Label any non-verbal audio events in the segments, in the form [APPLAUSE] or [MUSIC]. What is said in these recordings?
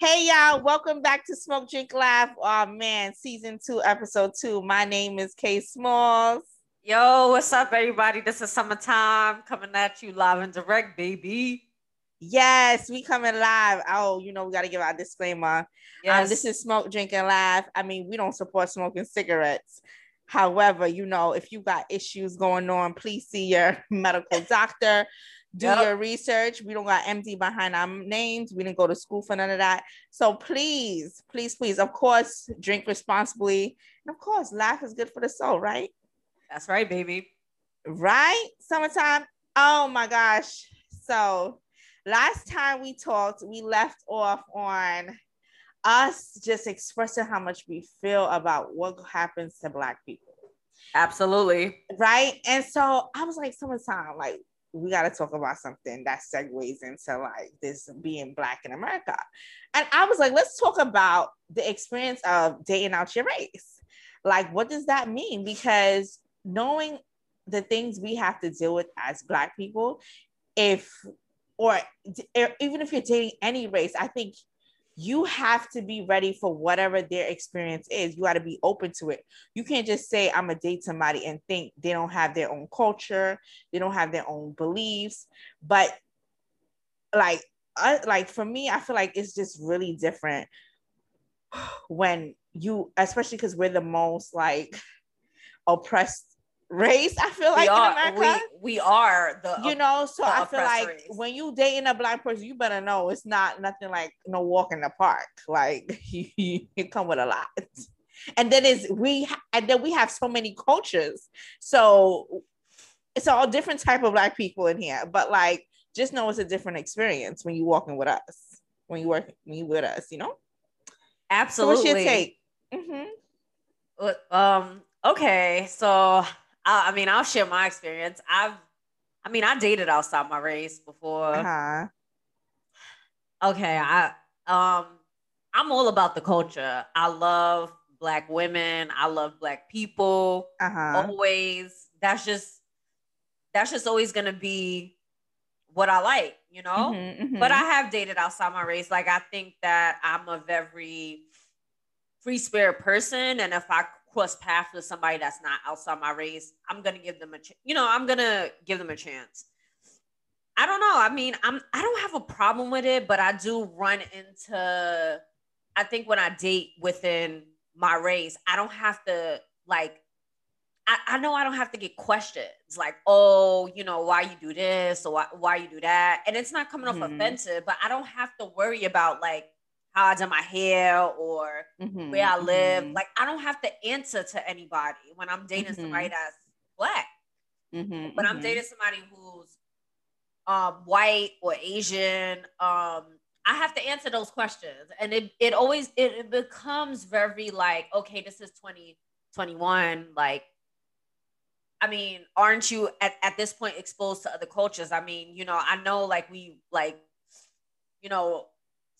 Hey y'all, welcome back to Smoke Drink Laugh. Oh man, season two, episode two. My name is Kay Smalls. Yo, what's up, everybody? This is summertime coming at you live and direct, baby. Yes, we coming live. Oh, you know, we gotta give our disclaimer. Yes. Um, this is Smoke, Drink, and Laugh. I mean, we don't support smoking cigarettes. However, you know, if you got issues going on, please see your medical doctor do yep. your research. We don't got MD behind our names. We didn't go to school for none of that. So please, please, please, of course, drink responsibly. And of course, laugh is good for the soul, right? That's right, baby. Right? Summertime. Oh my gosh. So last time we talked, we left off on us just expressing how much we feel about what happens to Black people. Absolutely. Right. And so I was like, summertime, like, we got to talk about something that segues into like this being black in America. And I was like, let's talk about the experience of dating out your race. Like, what does that mean? Because knowing the things we have to deal with as black people, if or even if you're dating any race, I think you have to be ready for whatever their experience is. You got to be open to it. You can't just say, I'm a date somebody and think they don't have their own culture, they don't have their own beliefs. But like, I, like for me, I feel like it's just really different [SIGHS] when you, especially because we're the most like oppressed race. I feel like are, in America, we, we are the you know. So I feel like race. when you dating a black person, you better know it's not nothing like no walk in the park. [LAUGHS] Like you, you come with a lot. And then is we and then we have so many cultures. So it's all different type of black people in here. But like just know it's a different experience when you walking with us. When you work when you with us, you know? Absolutely. So what's your take? Mm-hmm. Um, okay, so I, I mean, I'll share my experience. I've, I mean, I dated outside my race before. Uh-huh. Okay, I um, I'm all about the culture. I love black women. I love black people. Uh-huh. Always. That's just that's just always gonna be what I like, you know. Mm-hmm, mm-hmm. But I have dated outside my race. Like I think that I'm a very free spirit person, and if I cross paths with somebody that's not outside my race, I'm gonna give them a, ch- you know, I'm gonna give them a chance. I don't know. I mean, I'm I don't have a problem with it, but I do run into. I think when I date within my race, I don't have to like. I, I know I don't have to get questions like, oh, you know, why you do this or why, why you do that, and it's not coming off mm-hmm. offensive, but I don't have to worry about like how I do my hair or mm-hmm, where I live. Mm-hmm. Like I don't have to answer to anybody when I'm dating mm-hmm. somebody that's black. Mm-hmm, when I'm mm-hmm. dating somebody who's um, white or Asian, um, I have to answer those questions. And it it always it, it becomes very like, okay, this is 2021. like I mean, aren't you at, at this point exposed to other cultures? I mean, you know, I know like we like, you know,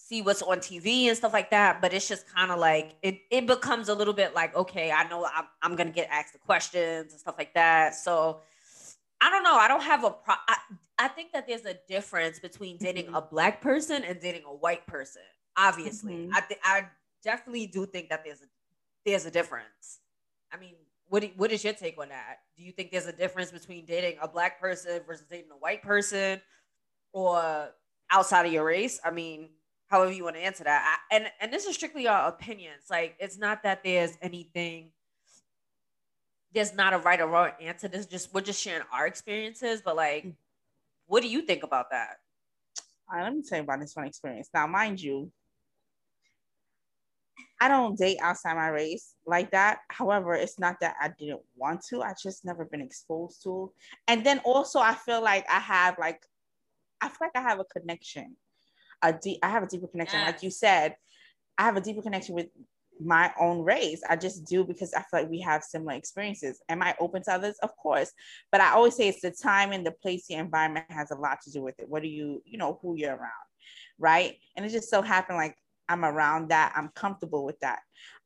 see what's on TV and stuff like that. But it's just kind of like it, it becomes a little bit like, okay, I know I'm, I'm going to get asked the questions and stuff like that. So I don't know. I don't have a pro. I, I think that there's a difference between dating mm-hmm. a black person and dating a white person. Obviously, mm-hmm. I th- I definitely do think that there's a there's a difference. I mean, what what is your take on that? Do you think there's a difference between dating a black person versus dating a white person, or outside of your race? I mean, however you want to answer that. I, and and this is strictly our opinions. Like it's not that there's anything. There's not a right or wrong answer. This is just we're just sharing our experiences. But like, what do you think about that? Let me tell you about this one experience. Now, mind you, I don't date outside my race like that. However, it's not that I didn't want to. I just never been exposed to. And then also, I feel like I have like, I feel like I have a connection a deep I have a deeper connection. Yes. Like you said, I have a deeper connection with my own race. I just do because I feel like we have similar experiences. Am I open to others? Of course. But I always say it's the time and the place, the environment has a lot to do with it. What do you, you know, who you're around, right? And it just so happened like I'm around that. I'm comfortable with that.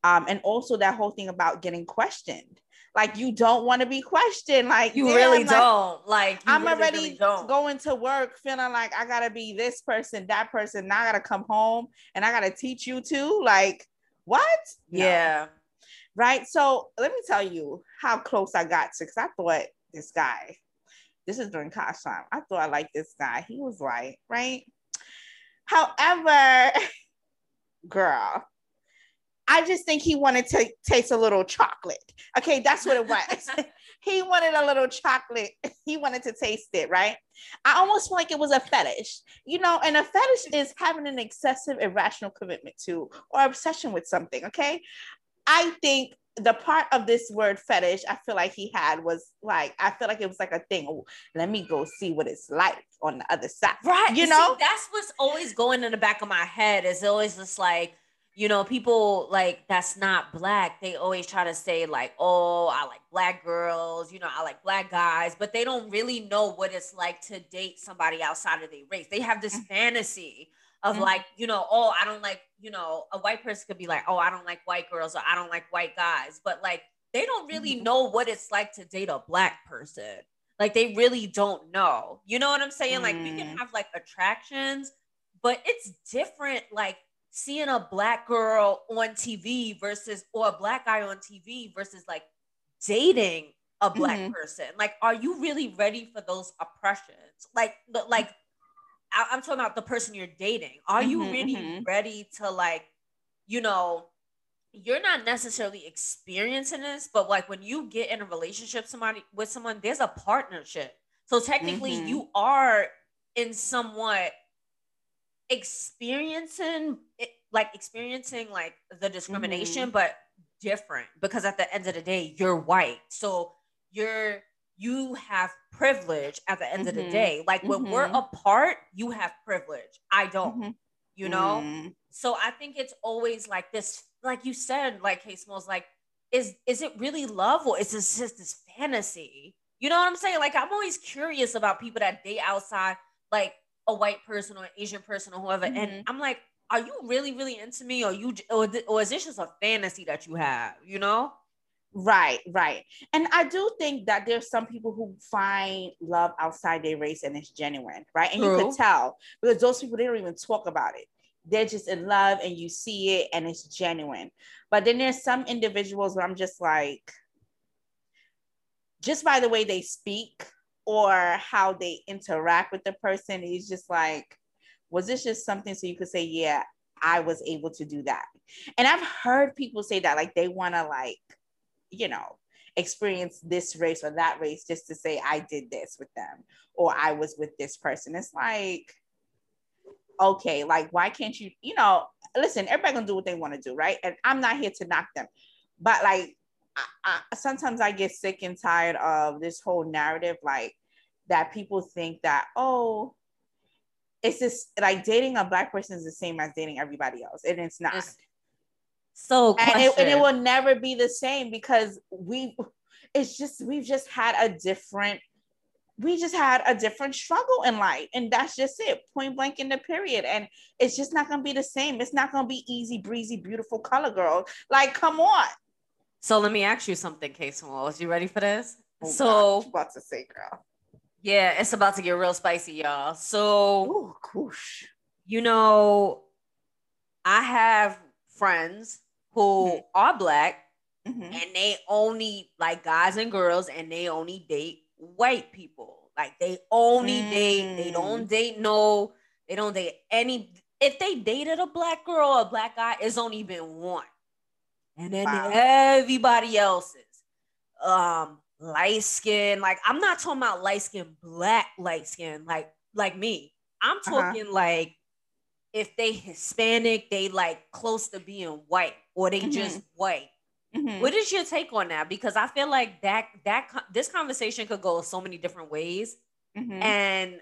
Um, and also that whole thing about getting questioned. Like you don't want to be questioned. Like you really like, don't. Like I'm really, already really going to work feeling like I gotta be this person, that person. Now I gotta come home and I gotta teach you too. Like what? Yeah. No. Right. So let me tell you how close I got to because I thought this guy, this is during college time. I thought I liked this guy. He was white, right? However, [LAUGHS] girl, I just think he wanted to taste a little chocolate. Okay, that's what it was. [LAUGHS] [LAUGHS] he wanted a little chocolate. [LAUGHS] He wanted to taste it, right? I almost feel like it was a fetish, you know, and a fetish is having an excessive, irrational commitment to or obsession with something. Okay. I think the part of this word fetish I feel like he had was like I feel like it was like a thing. Oh, let me go see what it's like on the other side. Right. You know, see, that's what's always going in the back of my head is always just like, you know, people like that's not black. They always try to say like, oh, I like black girls, you know, I like black guys, but they don't really know what it's like to date somebody outside of their race. They have this mm-hmm. fantasy of mm-hmm. like, you know, oh, I don't like, you know, a white person could be like, oh, I don't like white girls or I don't like white guys, but like they don't really mm-hmm. know what it's like to date a black person. Like they really don't know. You know what I'm saying? Mm. Like we can mm. have like attractions, but it's different like seeing a black girl on TV versus or a black guy on TV versus like dating a black mm-hmm. person. Like are you really ready for those oppressions? Like like I, am talking about the person you're dating. Are mm-hmm, you really mm-hmm. ready to like, you know, you're not necessarily experiencing this, but like when you get in a relationship somebody with someone, there's a partnership. So technically mm-hmm. you are in somewhat experiencing it, like experiencing like the discrimination, mm-hmm. but different because at the end of the day, you're white. So you're you have privilege at the end mm-hmm. of the mm-hmm. day. Like when mm-hmm. we're apart, you have privilege. I don't, mm-hmm. you know? Mm. So I think it's always like this, like you said, like Kay Smalls, like, is is it really love or is this just this fantasy? You know what I'm saying? Like I'm always curious about people that date outside, like a white person or an Asian person or whoever. And mm-hmm. I'm like, are you really, really into me? Or you or, or is this just a fantasy that you have, you know? Right, right. And I do think that there's some people who find love outside their race and it's genuine, right? And True. you could tell because those people they don't even talk about it. They're just in love and you see it and it's genuine. But then there's some individuals where I'm just like, just by the way they speak or how they interact with the person, is just like, was this just something so you could say, yeah, I was able to do that? And I've heard people say that, like they want to like you know, experience this race or that race just to say I did this with them or I was with this person. It's like, okay, like why can't you, you know, listen, everybody gonna do what they want to do, right? And I'm not here to knock them, but like I, I, sometimes I get sick and tired of this whole narrative, like that people think that oh, it's just like dating a black person is the same as dating everybody else, and it's not. It's, so and it, and it will never be the same because we it's just we've just had a different we just had a different struggle in life and that's just it point blank in the period and it's just not going to be the same. It's not going to be easy breezy beautiful color girl. Like come on so let me ask you something Kay Smalls. you ready for this oh, so God, about to say girl yeah it's about to get real spicy y'all so Ooh, whoosh. you know i have friends who mm-hmm. are black mm-hmm. and they only like guys and girls and they only date white people. Like they only mm. date, they don't mm. date no, they don't date any. If they dated a black girl or a black guy, it's only been one. And then wow. everybody else's um light skin. Like I'm not talking about light skin, black light skin, like like me. I'm uh-huh. talking uh-huh. like if they Hispanic, they like close to being white or they mm-hmm. just white. Mm-hmm. What is your take on that? Because I feel like that that this conversation could go so many different ways, mm-hmm. and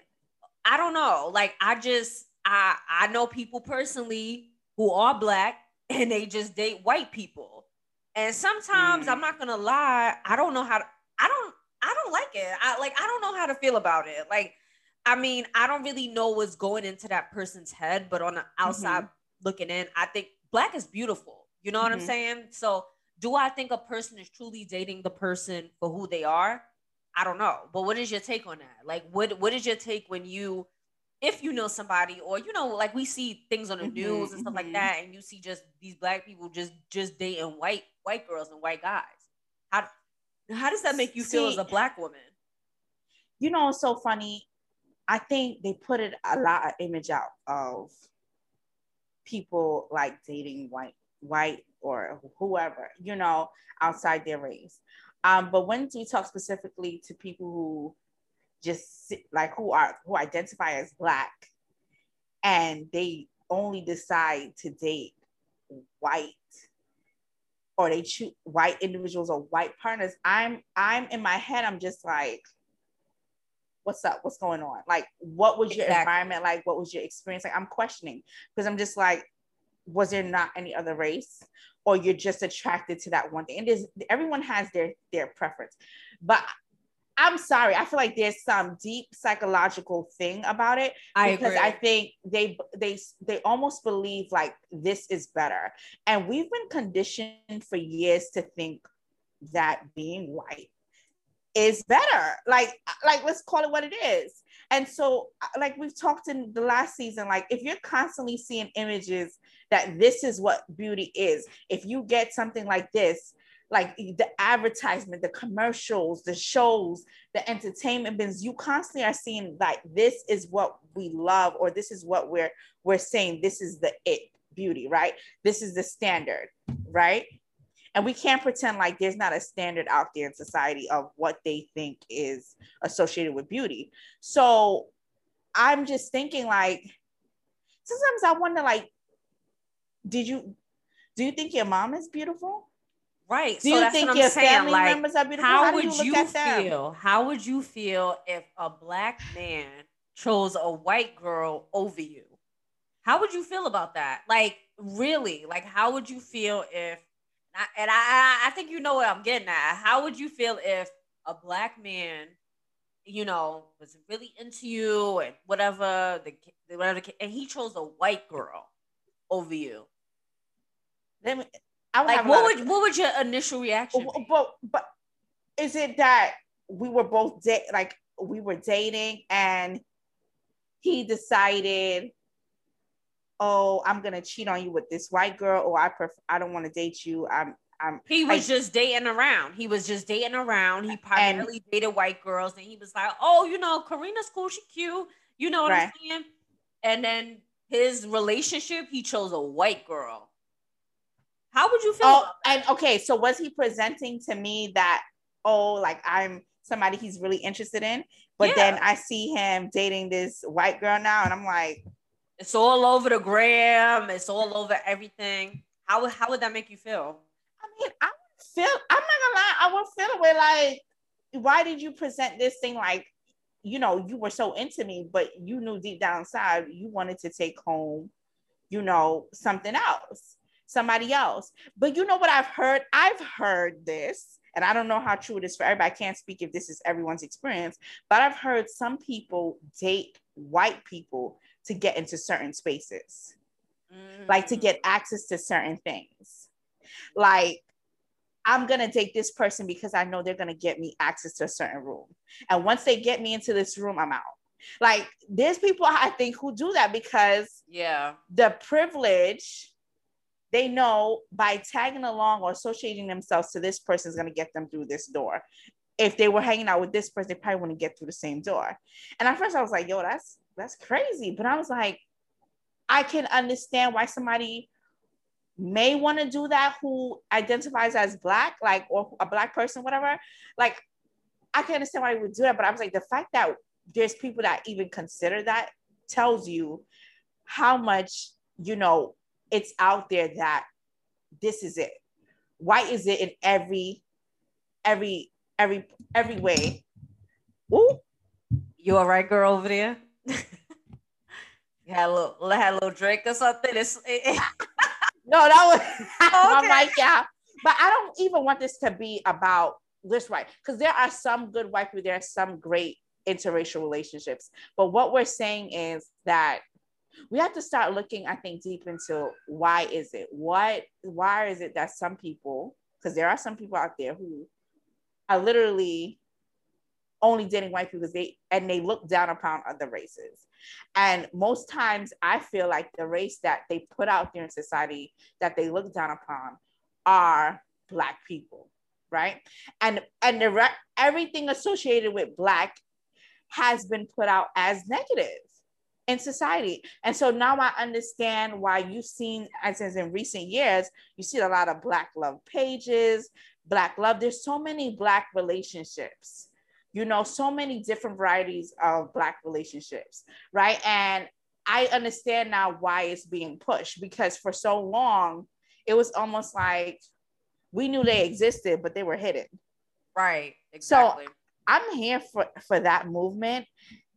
I don't know. Like I just I I know people personally who are black and they just date white people, and sometimes mm. I'm not gonna lie, I don't know how to. I don't I don't like it. I like I don't know how to feel about it. Like I mean, I don't really know what's going into that person's head, but on the outside mm-hmm. looking in, I think black is beautiful. You know what mm-hmm. I'm saying? So Do I think a person is truly dating the person for who they are? I don't know. But what is your take on that? Like, what what is your take when you, if you know somebody, or you know, like we see things on the mm-hmm, news and stuff mm-hmm. like that, and you see just these black people just just dating white white girls and white guys. How how does that make you see, feel as a black woman? You know, it's so funny. I think they put it a lot of image out of people like dating white white or whoever, you know, outside their race. Um, but when do we talk specifically to people who just like who are who identify as black and they only decide to date white or they choose white individuals or white partners, I'm I'm in my head, I'm just like, what's up? What's going on? Like, what was your exactly. environment like? What was your experience like? I'm questioning because I'm just like, was there not any other race? Or you're just attracted to that one thing. And there's everyone has their their preference. But I'm sorry. I feel like there's some deep psychological thing about it I because agree. I think they they they almost believe like this is better, and we've been conditioned for years to think that being white is better. Like like let's call it what it is. And so like we've talked in the last season, like if you're constantly seeing images that this is what beauty is, if you get something like this like the advertisement, the commercials, the shows, the entertainment bins, you constantly are seeing like this is what we love, or this is what we're we're saying, this is the it beauty, right? This is the standard, right? And we can't pretend like there's not a standard out there in society of what they think is associated with beauty. So I'm just thinking like sometimes I wonder like, did you do you think your mom is beautiful? Right. Do so you think your saying. family like, members are beautiful? How, how would you, you feel? How would you feel if a black man chose a white girl over you? How would you feel about that? Like, really? Like, how would you feel if? And I, I think you know what I'm getting at. How would you feel if a black man, you know, was really into you and whatever the whatever, and he chose a white girl over you? Then I would like, what would of, what would your initial reaction? But, but but is it that we were both da- like we were dating and he decided, oh, I'm gonna cheat on you with this white girl, or I prefer I don't want to date you. I'm I'm, he was just dating around. He was just dating around. He primarily and, dated white girls, and he was like, "Oh, you know, Karina's cool. She cute. You know what right. I'm saying?" And then his relationship, he chose a white girl. How would you feel? Oh, and okay, so was he presenting to me that oh, like I'm somebody he's really interested in, but yeah. then I see him dating this white girl now, and I'm like, it's all over the gram. It's all over everything. How how would that make you feel? I mean, I would feel. I'm not gonna lie. I would feel away like, why did you present this thing like? You know, you were so into me, but you knew deep down inside you wanted to take home, you know, something else somebody else. But you know what I've heard? I've heard this, and I don't know how true it is for everybody. I can't speak if this is everyone's experience, but I've heard some people date white people to get into certain spaces, mm. like to get mm. access to certain things. Like, I'm gonna date this person because I know they're gonna get me access to a certain room. And once they get me into this room, I'm out. Like there's people I think who do that because yeah, the privilege they know by tagging along or associating themselves to this person is going to get them through this door. If they were hanging out with this person, they probably wouldn't get through the same door. And at first I was like, yo, that's that's crazy. But I was like, I can understand why somebody may want to do that who identifies as black, like or a black person, whatever. Like, I can understand why they would do that. But I was like, the fact that there's people that even consider that tells you how much you know it's out there that this is it. Why is it in every, every, every, every way? Ooh. You all right, girl over there? you [LAUGHS] had a little, had a little drink or something. It's, [LAUGHS] it, no, that was [LAUGHS] okay. my mic, yeah. But I don't even want this to be about this right because there are some good white people, there are some great interracial relationships. But what we're saying is that we have to start looking i think deep into why is it what why is it that some people because there are some people out there who are literally only dating white people because they and they look down upon other races. And most times I feel like the race that they put out there in society that they look down upon are black people, right? And and the everything associated with black has been put out as negative in society. And so now I understand why you've seen, as in recent years, you see a lot of Black love pages, Black love. There's so many Black relationships, you know, so many different varieties of Black relationships, right? And I understand now why it's being pushed because for so long, it was almost like we knew they existed, but they were hidden. Right. Exactly. So I'm here for, for that movement.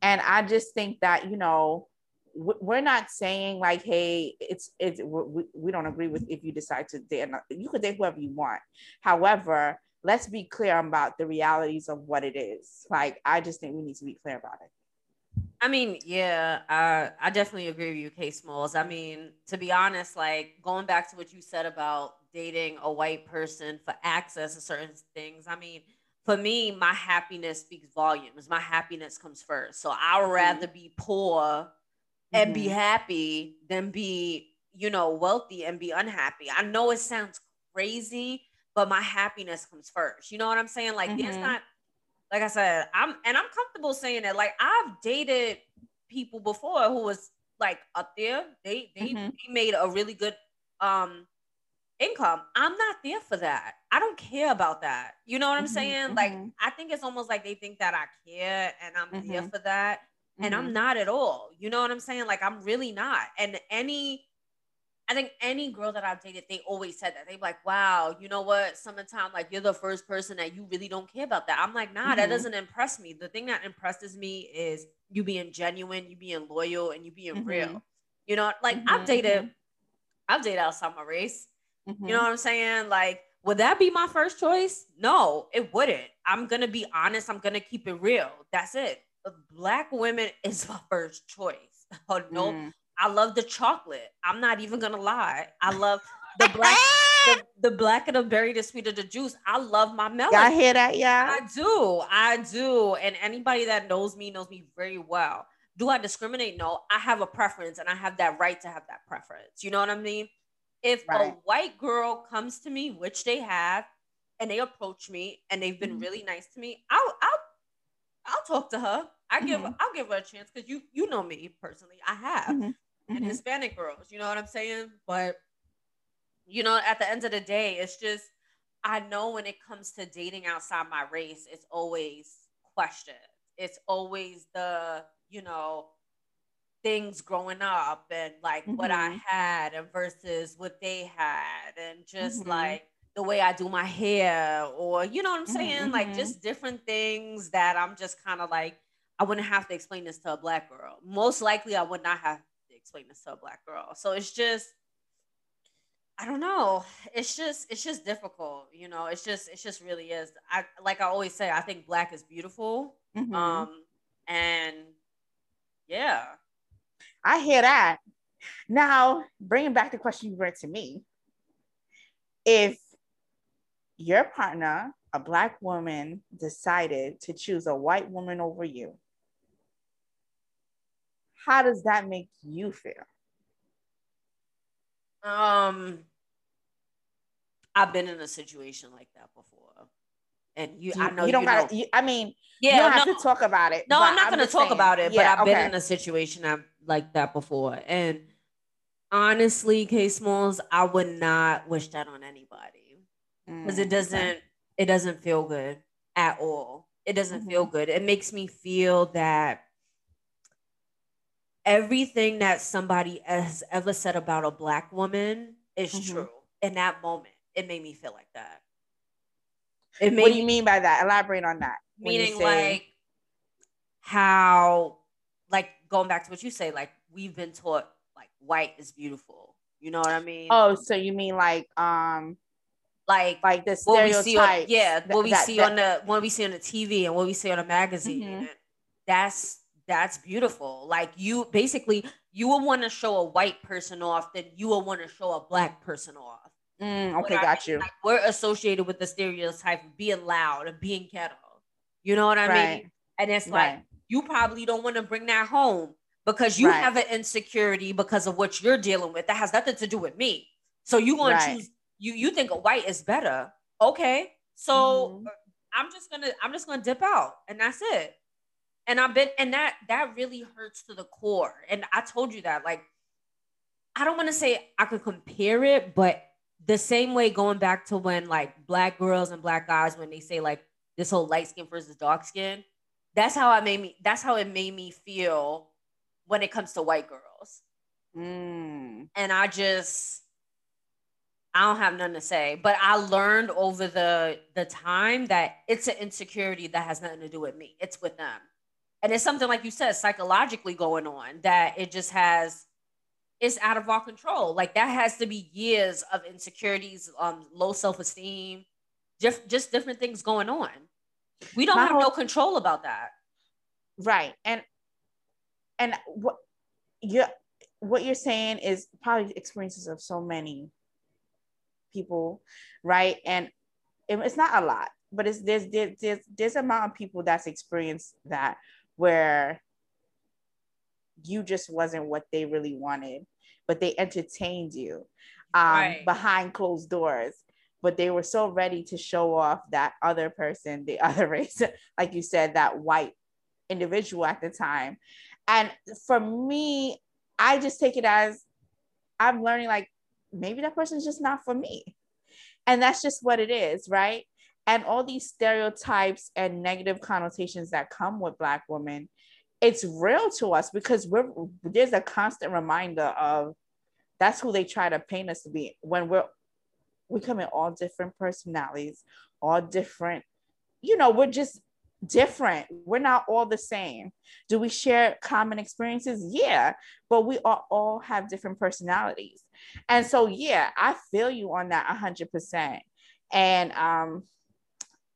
And I just think that, you know, we're not saying like, hey, it's it's we, we don't agree with if you decide to date. You could date whoever you want. However, let's be clear about the realities of what it is. Like, I just think we need to be clear about it. I mean, yeah, uh, I definitely agree with you, K Smalls. I mean, to be honest, like going back to what you said about dating a white person for access to certain things. I mean, for me, my happiness speaks volumes. My happiness comes first. So I would mm-hmm. rather be poor and mm-hmm. be happy than be, you know, wealthy and be unhappy. I know it sounds crazy, but my happiness comes first. You know what I'm saying? Like, mm-hmm. it's not, like I said, I'm, and I'm comfortable saying that. Like, I've dated people before who was like up there. They, they, mm-hmm. they made a really good, um, income. I'm not there for that. I don't care about that. You know what I'm mm-hmm, saying? Mm-hmm. Like I think it's almost like they think that I care and I'm mm-hmm. there for that. And I'm mm-hmm. not at all. You know what I'm saying? Like I'm really not. And any I think any girl that I've dated, they always said that. They be like, wow, you know what? Summertime, like you're the first person that you really don't care about that. I'm like, nah, that mm-hmm. doesn't impress me. The thing that impresses me is you being genuine, you being loyal, and you being real. Mm-hmm. You know, like I've dated, I've dated outside my race. Mm-hmm. You know what I'm saying? Like, would that be my first choice? No, it wouldn't. I'm gonna be honest. I'm gonna keep it real. That's it. Black women [LAUGHS] is my first choice. [LAUGHS] Oh no, mm. I love the chocolate. I'm not even gonna lie. I love the black. [LAUGHS] the, the blacker the berry, the sweeter the juice. I love my melon. Y'all hear that? Yeah, I do. I do. And anybody that knows me knows me very well. Do I discriminate? No. I have a preference, and I have that right to have that preference. You know what I mean? If right. a white girl comes to me, which they have, and they approach me and they've been mm-hmm. really nice to me, I'll I'll I'll talk to her. I give mm-hmm. I'll give her a chance because you you know me personally. I have mm-hmm. and mm-hmm. Hispanic girls, you know what I'm saying? But you know, at the end of the day, it's just I know when it comes to dating outside my race, it's always questions. It's always the, you know, things growing up and like mm-hmm. what I mm-hmm. had and versus what they had and just mm-hmm. like the way I do my hair or you know what I'm mm-hmm, saying mm-hmm. like just different things that I'm just kind of like I wouldn't have to explain this to a black girl most likely I would not have to explain this to a black girl so it's just I don't know it's just it's just difficult you know it's just it just really is I like I always say I think black is beautiful mm-hmm. um and yeah I hear that. Now, bringing back the question you brought to me, if your partner, a black woman, decided to choose a white woman over you, how does that make you feel? Um, I've been in a situation like that before, and you, you I know you don't you gotta. I mean, yeah, you don't have no, to talk about it. No, I'm not going to talk saying. about it, yeah, but I've okay. been in a situation I've, like that before. And honestly, K Smalls, I would not wish that on anybody because mm, it doesn't okay. it doesn't feel good at all. It doesn't mm-hmm. feel good. It makes me feel that everything that somebody has ever said about a black woman is mm-hmm. true. In that moment, it made me feel like that. It made what do you mean by that? Elaborate on that. Meaning say... like how like going back to what you say like we've been taught like white is beautiful. You know what i mean? Oh so you mean like um like like the stereotype yeah what we that, see that, on the what we see on the tv and what we see on a magazine. Mm-hmm. that's that's beautiful. Like you basically you will want to show a white person off then you will want to show a black person off Mm, okay, got you. Like we're associated with the stereotype of being loud and being ghetto. You know what I right. mean? And it's like right. you probably don't want to bring that home because you right. have an insecurity because of what you're dealing with. That has nothing to do with me. So you want to choose you you think a white is better. Okay. So mm-hmm. I'm just gonna I'm just gonna dip out and that's it. And I've been and that that really hurts to the core. And I told you that like I don't want to say I could compare it, but the same way going back to when like black girls and black guys when they say like this whole light skin versus dark skin, that's how I made me that's how it made me feel when it comes to white girls. Mm. And I just I don't have nothing to say, but I learned over the the time that it's an insecurity that has nothing to do with me. It's with them. And it's something like you said psychologically going on that it just has it's out of our control. Like that has to be years of insecurities, um, low self-esteem, just just different things going on. We don't My have whole, no control about that. Right. And and what you what you're saying is probably experiences of so many people, right? And it, it's not a lot, but it's there's there's there's, there's amount of people that's experienced that where you just wasn't what they really wanted, but they entertained you um, right. behind closed doors. But they were so ready to show off that other person, the [LAUGHS] other race, like you said, that white individual at the time. And for me, I just take it as I'm learning like maybe that person's just not for me. And that's just what it is, right? And all these stereotypes and negative connotations that come with Black women, it's real to us because we're there's a constant reminder of that's who they try to paint us to be when we're we come in all different personalities, all different, you know, we're just different. We're not all the same. Do we share common experiences? Yeah, but we all, all have different personalities. And so, yeah, I feel you on that 100%. And um,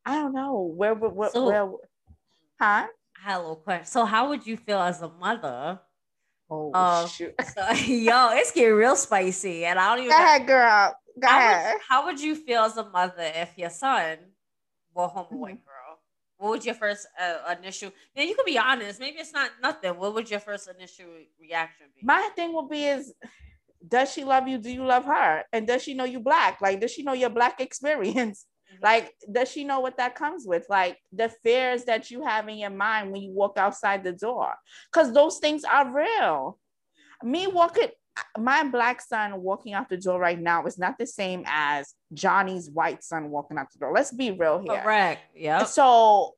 I don't know where, where, so, where, huh? Hello, question. So, how would you feel as a mother? Oh, uh, shoot. [LAUGHS] So, yo, it's getting real spicy. And I don't even Go ahead, girl. Go how ahead. Would, how would you feel as a mother if your son were homeboy mm-hmm. girl? What would your first uh, initial? Now you can be honest. Maybe it's not nothing. What would your first initial reaction be? My thing would be is, does she love you? Do you love her? And does she know you black? Like, does she know your black [LAUGHS] experience? Mm-hmm. Like, does she know what that comes with? Like the fears that you have in your mind when you walk outside the door, because those things are real. Me walking, my black son walking out the door right now is not the same as Johnny's white son walking out the door. Let's be real here. Correct. Yeah. So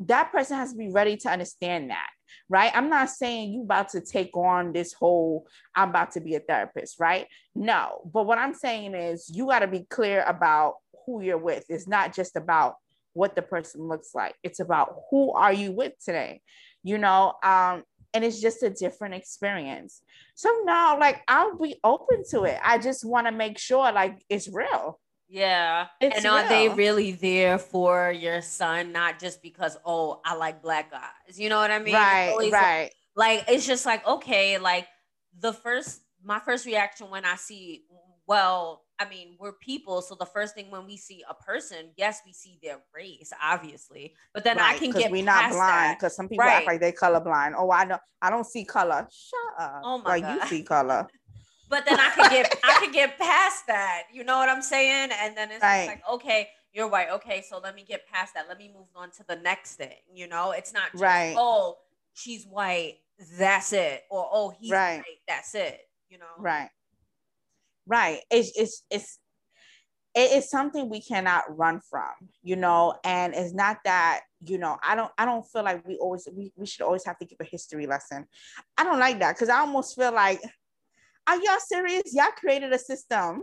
that person has to be ready to understand that, right? I'm not saying you about to take on this whole I'm about to be a therapist, right? No. But what I'm saying is you got to be clear about who you're with. It's not just about what the person looks like. It's about who are you with today. You know, um and it's just a different experience. So now, like, I'll be open to it. I just want to make sure, like, it's real. Yeah. It's and are real. they really there for your son, not just because, oh, I like black guys? You know what I mean? Right, right. Like, like, it's just like, okay, like the first, my first reaction when I see, well, I mean, we're people. So the first thing when we see a person, yes, we see their race, obviously. But then right, I can get we're not blind because some people right. act like they colorblind. Oh, I know I don't see color. Shut up. Oh my like God. you see color. [LAUGHS] but then I can get I can get past that. You know what I'm saying? And then it's right. like, okay, you're white. Okay, so let me get past that. Let me move on to the next thing. You know, it's not just, right. oh, she's white, that's it. Or oh, he's right. white, that's it. You know? Right right. It's it's it's it is something we cannot run from you know? And it's not that you know i don't i don't feel like we always we, we should always have to give a history lesson. I don't like that because i almost feel like are y'all serious? Y'all created a system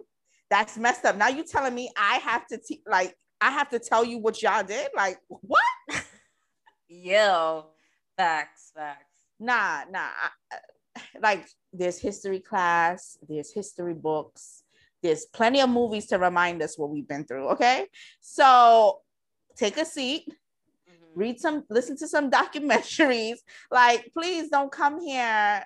that's messed up. Now you telling me i have to te- like i have to tell you what y'all did? Like what? [LAUGHS] Yo facts facts. Nah nah I, like there's history class, there's history books, there's plenty of movies to remind us what we've been through. Okay. So take a seat, mm-hmm. read some, listen to some [LAUGHS] documentaries. Like, please don't come here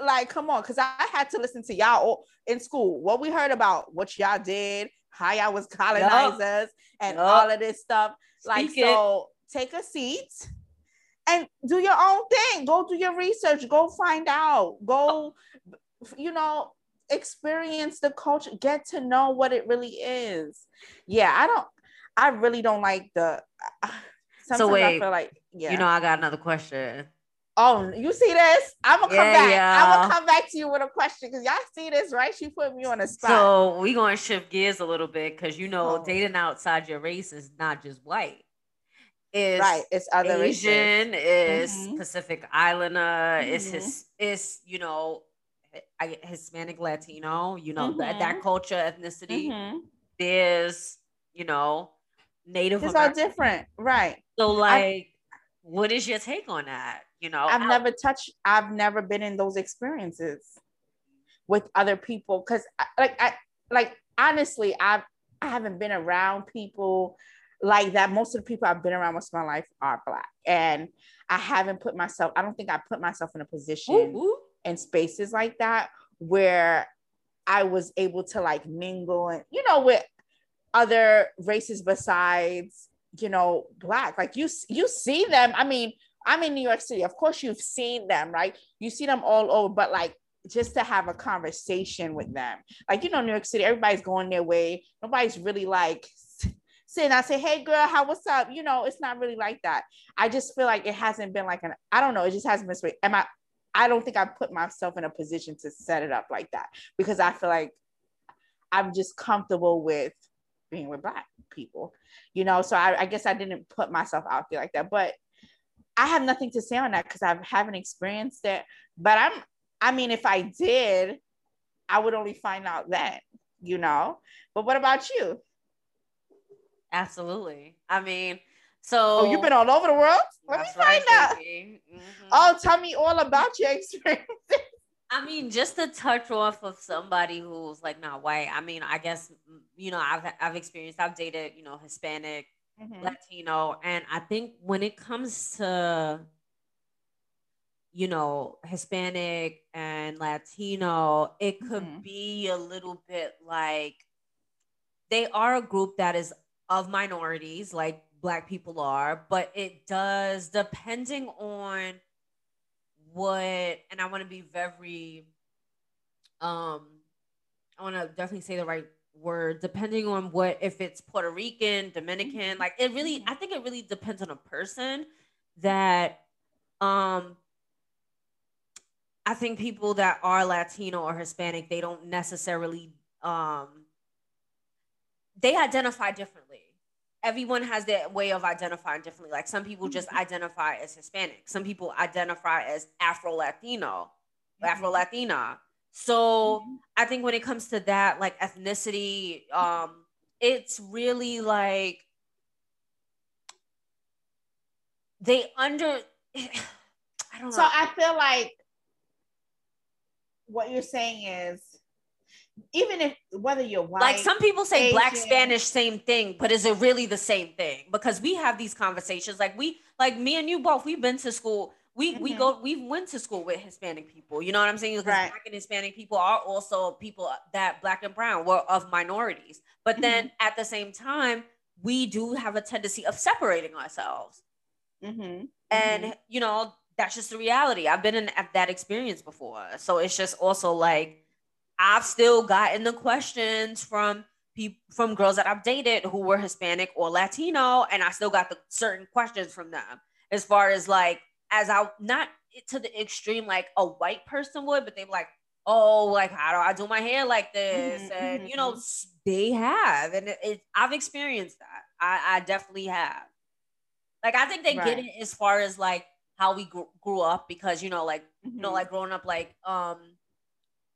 like, come on, because I had to listen to y'all in school. What we heard about what y'all did, how y'all was colonizers, yep. and yep. all of this stuff. Speak like, it. so take a seat and do your own thing. Go do your research. Go find out. Go, you know, experience the culture. Get to know what it really is. Yeah, I don't. I really don't like the. Sometimes so wait, I feel like yeah. You know, I got another question. Oh, you see this? I'm gonna come yeah, back. Yeah. I'm gonna come back to you with a question because y'all see this, right? She put me on a spot. So we gonna shift gears a little bit because you know oh. dating outside your race is not just white. It's right. It's other Asian. Is mm-hmm. Pacific Islander. Mm-hmm. It's his. It's you know, Hispanic Latino. You know mm-hmm. that that culture ethnicity. Mm-hmm. There's you know, Native. It's American. all different, right? So like, I, what is your take on that? You know, I've never touched, I've never been in those experiences with other people because like I like honestly, I've I haven't been around people like that. Most of the people I've been around most of my life are black. And I haven't put myself, I don't think I put myself in a position Ooh. in spaces like that where I was able to like mingle and you know with other races besides you know black like you you see them i mean I'm in New York City. Of course, you've seen them, right? You see them all over, but like just to have a conversation with them. Like, you know, New York City, everybody's going their way. Nobody's really like sitting. I say, hey girl, how what's up? You know, it's not really like that. I just feel like it hasn't been like an, I don't know, it just hasn't been Am I I don't think I put myself in a position to set it up like that because I feel like I'm just comfortable with being with black people, you know. So I, I guess I didn't put myself out there like that. But I have nothing to say on that because I haven't experienced it. But I'm, I mean, if I did, I would only find out then, you know. But what about you? Absolutely. I mean, so oh, you've been all over the world. Let me find right, out. Mm-hmm. Oh, tell me all about your experience. [LAUGHS] I mean, just to touch off of somebody who's like not white. I mean, I guess you know, I've I've experienced, I've dated, you know, Hispanic, mm-hmm. Latino. And I think when it comes to, you know, Hispanic and Latino, it could mm-hmm. be a little bit like they are a group that is of minorities, like Black people are, but it does, depending on what, and I want to be very, um, I want to definitely say the right word depending on what if it's Puerto Rican, Dominican, mm-hmm. like it really I think it really depends on a person that um I think people that are Latino or Hispanic, they don't necessarily um they identify differently. Everyone has their way of identifying differently. Like some people just mm-hmm. identify as Hispanic. Some people identify as Afro Latino, Afro Latina. So mm-hmm. I think when it comes to that, like ethnicity, um, it's really like they under [SIGHS] I don't know. So I feel like what you're saying is even if whether you're white, like some people say Asian, black Spanish, same thing, but is it really the same thing? Because we have these conversations, like we, like me and you both, we've been to school we mm-hmm. we go we went to school with Hispanic people. You know what I'm saying? Because right. black and Hispanic people are also people that black and brown were of minorities. But mm-hmm. then at the same time, we do have a tendency of separating ourselves. Mm-hmm. And mm-hmm. you know that's just the reality. I've been in that experience before, so it's just also like I've still gotten the questions from people from girls that I've dated who were Hispanic or Latino, and I still got the certain questions from them as far as like as I not to the extreme like a white person would, but they are like, oh, like how do I do my hair like this? Mm-hmm, and you know, mm-hmm. they have, and it, it, I've experienced that. I, I definitely have. Like I think they right. get it as far as like how we gr- grew up because you know, like mm-hmm. you know, mm-hmm. like growing up like um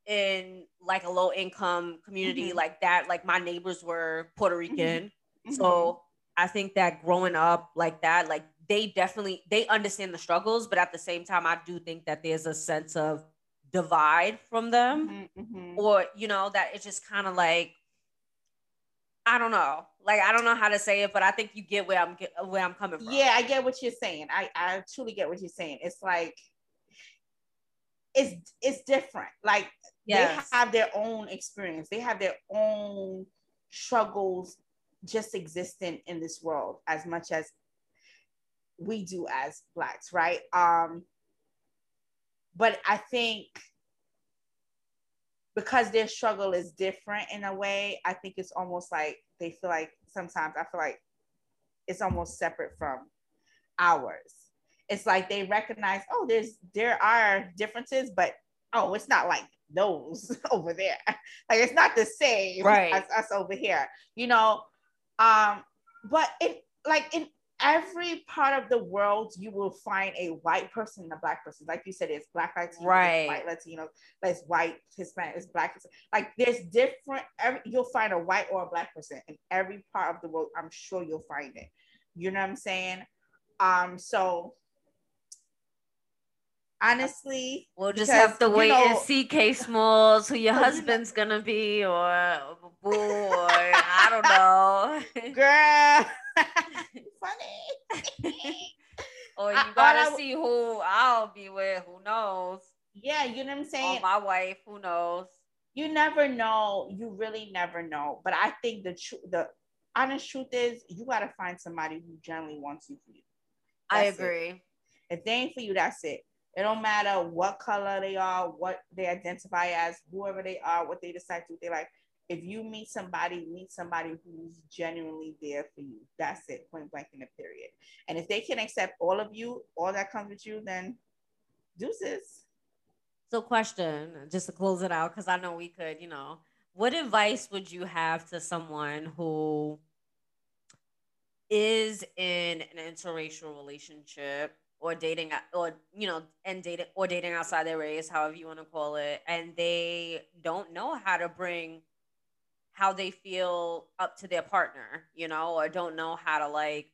in like a low income community mm-hmm. like that. Like my neighbors were Puerto Rican, so I think that growing up like that, like they definitely they understand the struggles, but at the same time, I do think that there's a sense of divide from them, mm-hmm, mm-hmm. or you know that it's just kind of like I don't know, like I don't know how to say it, but I think you get where I'm get, where I'm coming from. Yeah, I get what you're saying. I I truly get what you're saying. It's like it's it's different. Like yes. they have their own experience. They have their own struggles just existing in this world as much as we do as blacks, right? Um but I think because their struggle is different in a way, I think it's almost like they feel like sometimes I feel like it's almost separate from ours. It's like they recognize, oh, there's there are differences, but oh, it's not like those [LAUGHS] over there. Like it's not the same right. as us over here, you know. Um, but it like in every part of the world, you will find a white person and a black person. Like you said, it's black Latino, right. white Latino, it's white Hispanic, it's black. Like there's different. Every, you'll find a white or a black person in every part of the world. I'm sure you'll find it. You know what I'm saying? Um. So honestly, we'll just because, have to wait know, and see Kay Smalls who your [LAUGHS] husband's gonna be, or boo, or I don't know, [LAUGHS] girl. [LAUGHS] funny. or you gotta I, see who I'll be with. Who knows? Yeah, you know what I'm saying. Or my wife. Who knows? You never know. You really never know. But I think the truth, the honest truth is, you gotta find somebody who generally wants you for you. That's I agree. It. If they ain't for you, that's it. It don't matter what color they are, what they identify as, whoever they are, what they decide to. They like if you meet somebody, meet somebody who's genuinely there for you. That's it, point blank in a period. And if they can accept all of you, all that comes with you, then deuces. So, question, just to close it out, because I know we could, you know, what advice would you have to someone who is in an interracial relationship or dating or you know and dating or dating outside their race however you want to call it and they don't know how to bring how they feel up to their partner, you know, or don't know how to like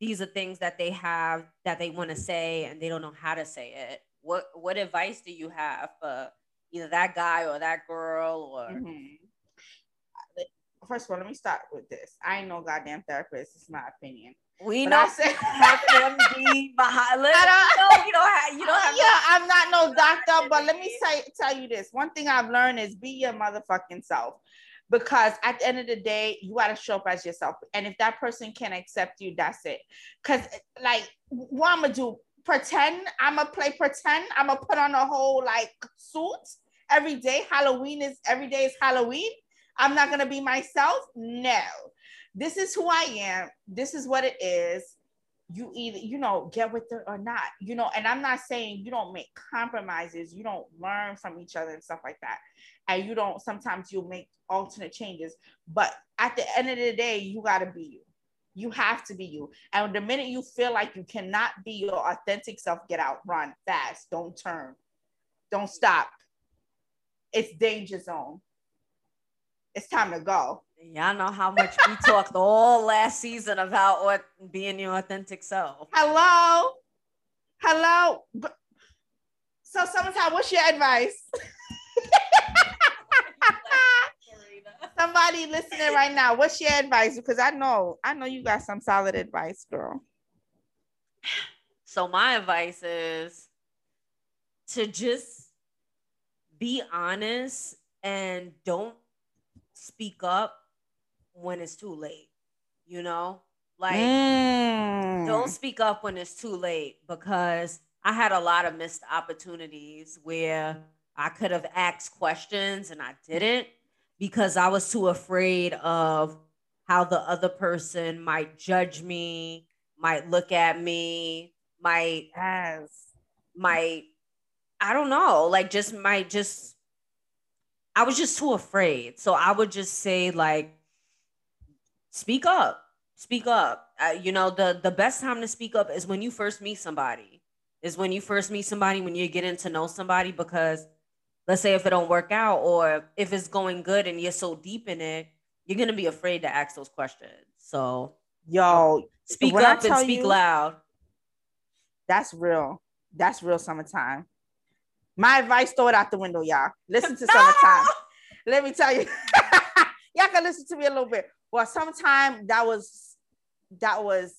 these are things that they have that they want to say and they don't know how to say it. What what advice do you have for either that guy or that girl or mm-hmm. First of all, let me start with this. I ain't no goddamn therapist. It's my opinion. We know say have MD [LAUGHS] behind. I don't, you don't have. You don't [LAUGHS] have. Yeah, I'm not no doctor, but let me say tell you this. One thing I've learned is be your motherfucking self because at the end of the day you got to show up as yourself and if that person can accept you that's it because like what i'm gonna do pretend i'm gonna play pretend i'm gonna put on a whole like suit every day halloween is every day is halloween i'm not gonna be myself? No. This is who i am. This is what it is. You either you know get with it or not you know and i'm not saying you don't make compromises you don't learn from each other and stuff like that. And you don't sometimes you'll make alternate changes but at the end of the day you got to be you. You have to be you. And the minute you feel like you cannot be your authentic self get out run fast don't turn don't stop. It's danger zone it's time to go Y'all know how much we talked all last season about what being your authentic self. Hello, hello. So, summertime, what's your advice? [LAUGHS] Somebody listening right now, what's your advice? Because I know, I know you got some solid advice, girl. So my advice is to just be honest and don't speak up when it's too late. You know, like mm. don't speak up when it's too late because I had a lot of missed opportunities where I could have asked questions and I didn't because I was too afraid of how the other person might judge me, might look at me, might yes. might I don't know, like just might just I was just too afraid. So I would just say like speak up. Speak up. Uh, you know, the the best time to speak up is when you first meet somebody. Is when you first meet somebody when you're getting to know somebody because let's say if it don't work out or if it's going good and you're so deep in it, you're gonna be afraid to ask those questions. So, yo, speak up and speak you, loud. That's real. That's real summertime. My advice, throw it out the window, y'all. Listen to [LAUGHS] no! summertime. Let me tell you, [LAUGHS] y'all can listen to me a little bit. Well, sometimes that was that was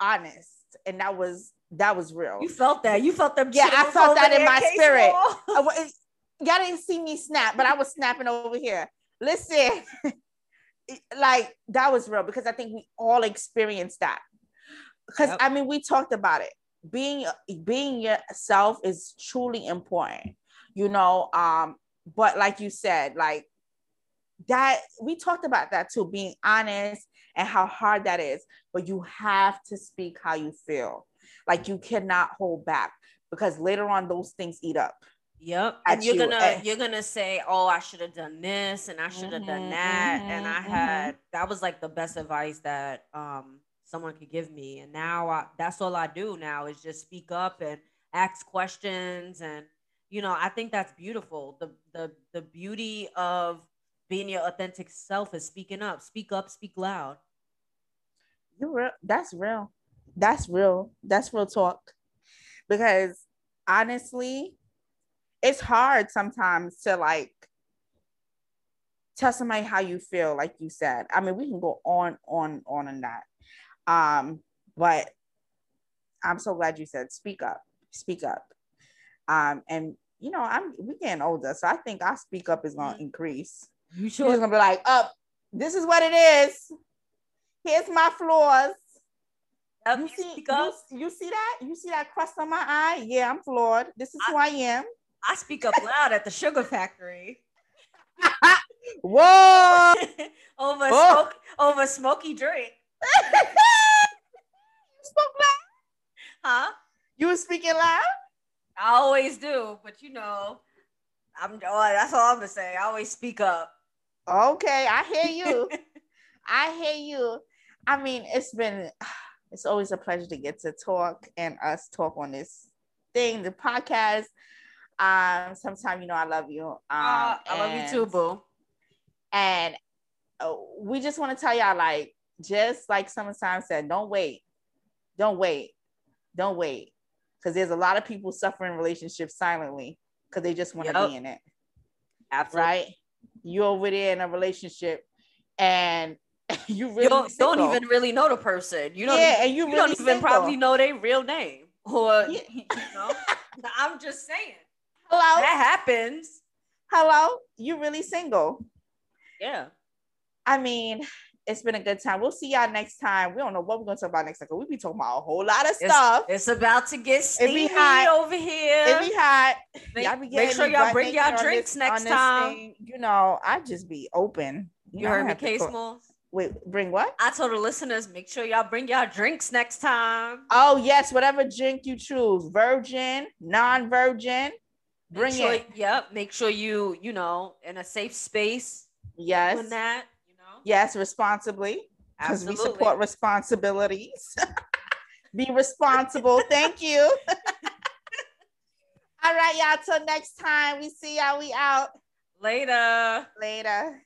honest and that was That was real. You felt that. You felt them. Yeah, I felt that in my spirit. [LAUGHS] Y'all didn't see me snap, but I was snapping over here. Listen, like that was real because I think we all experienced that. Because yep. I mean, we talked about it. Being being yourself is truly important, you know. Um, but like you said, like that we talked about that too, being honest and how hard that is. But you have to speak how you feel. Like you cannot hold back because later on those things eat up. Yep. And you're you. gonna and, you're gonna say, Oh, I should have done this and I should have mm-hmm, done that. Mm-hmm, and I mm-hmm. had that was like the best advice that um someone could give me. And now I, that's all I do now is just speak up and ask questions and you know, I think that's beautiful. The the the beauty of being your authentic self is speaking up. Speak up, speak loud. You're real. That's real. That's real. That's real talk. Because honestly, it's hard sometimes to like tell somebody how you feel, like you said. I mean, we can go on, on, on and that. Um, but I'm so glad you said speak up, speak up. Um, and you know, I'm we getting older, so I think our speak up is gonna increase. You sure? It's gonna be like, up, this is what it is. Here's my flaws. you see, you, you, see that? You see that crust on my eye? Yeah, I'm flawed. This is I, who I am. I speak up loud at the sugar factory. [LAUGHS] Whoa! [LAUGHS] over oh. smoke, over smoky drink. Spoke loud? Huh? You were speaking loud? I always do, but you know, I'm oh, that's all I'm gonna say. I always speak up. Okay, I hear you. [LAUGHS] I hear you. I mean, it's been [SIGHS] it's always a pleasure to get to talk and us talk on this thing, the podcast. Um, sometimes you know I love you. Um, uh, I love you too, boo. And uh, we just want to tell y'all, like, just like Summertime said, don't wait, don't wait, don't wait, because there's a lot of people suffering relationships silently because they just want to yep. be in it. Absolutely. Right? You over there in a relationship, and [LAUGHS] you really don't, don't, even really know the person. You don't. Yeah, and you, you really don't even single. probably know their real name, or yeah. you know. [LAUGHS] I'm just saying. Hello. That happens. Hello. You really single? Yeah. I mean, it's been a good time. We'll see y'all next time. We don't know what we're gonna talk about next time. We'll be talking about a whole lot of stuff. It's, it's about to get steamy over here. It be hot. Make, make sure y'all bring y'all drinks this, next time. You know, I just be open. You, you know, heard me, Case. Wait, bring what? I told the listeners, make sure y'all bring y'all drinks next time. Oh yes, whatever drink you choose, virgin, non-virgin. Bring sure, it. Yep. Make sure you, you know, in a safe space. Yes. Doing that. Yes, responsibly. Because we support responsibilities. [LAUGHS] Be responsible. Thank you. [LAUGHS] All right, y'all. Till next time. We see y'all. We out. Later. Later.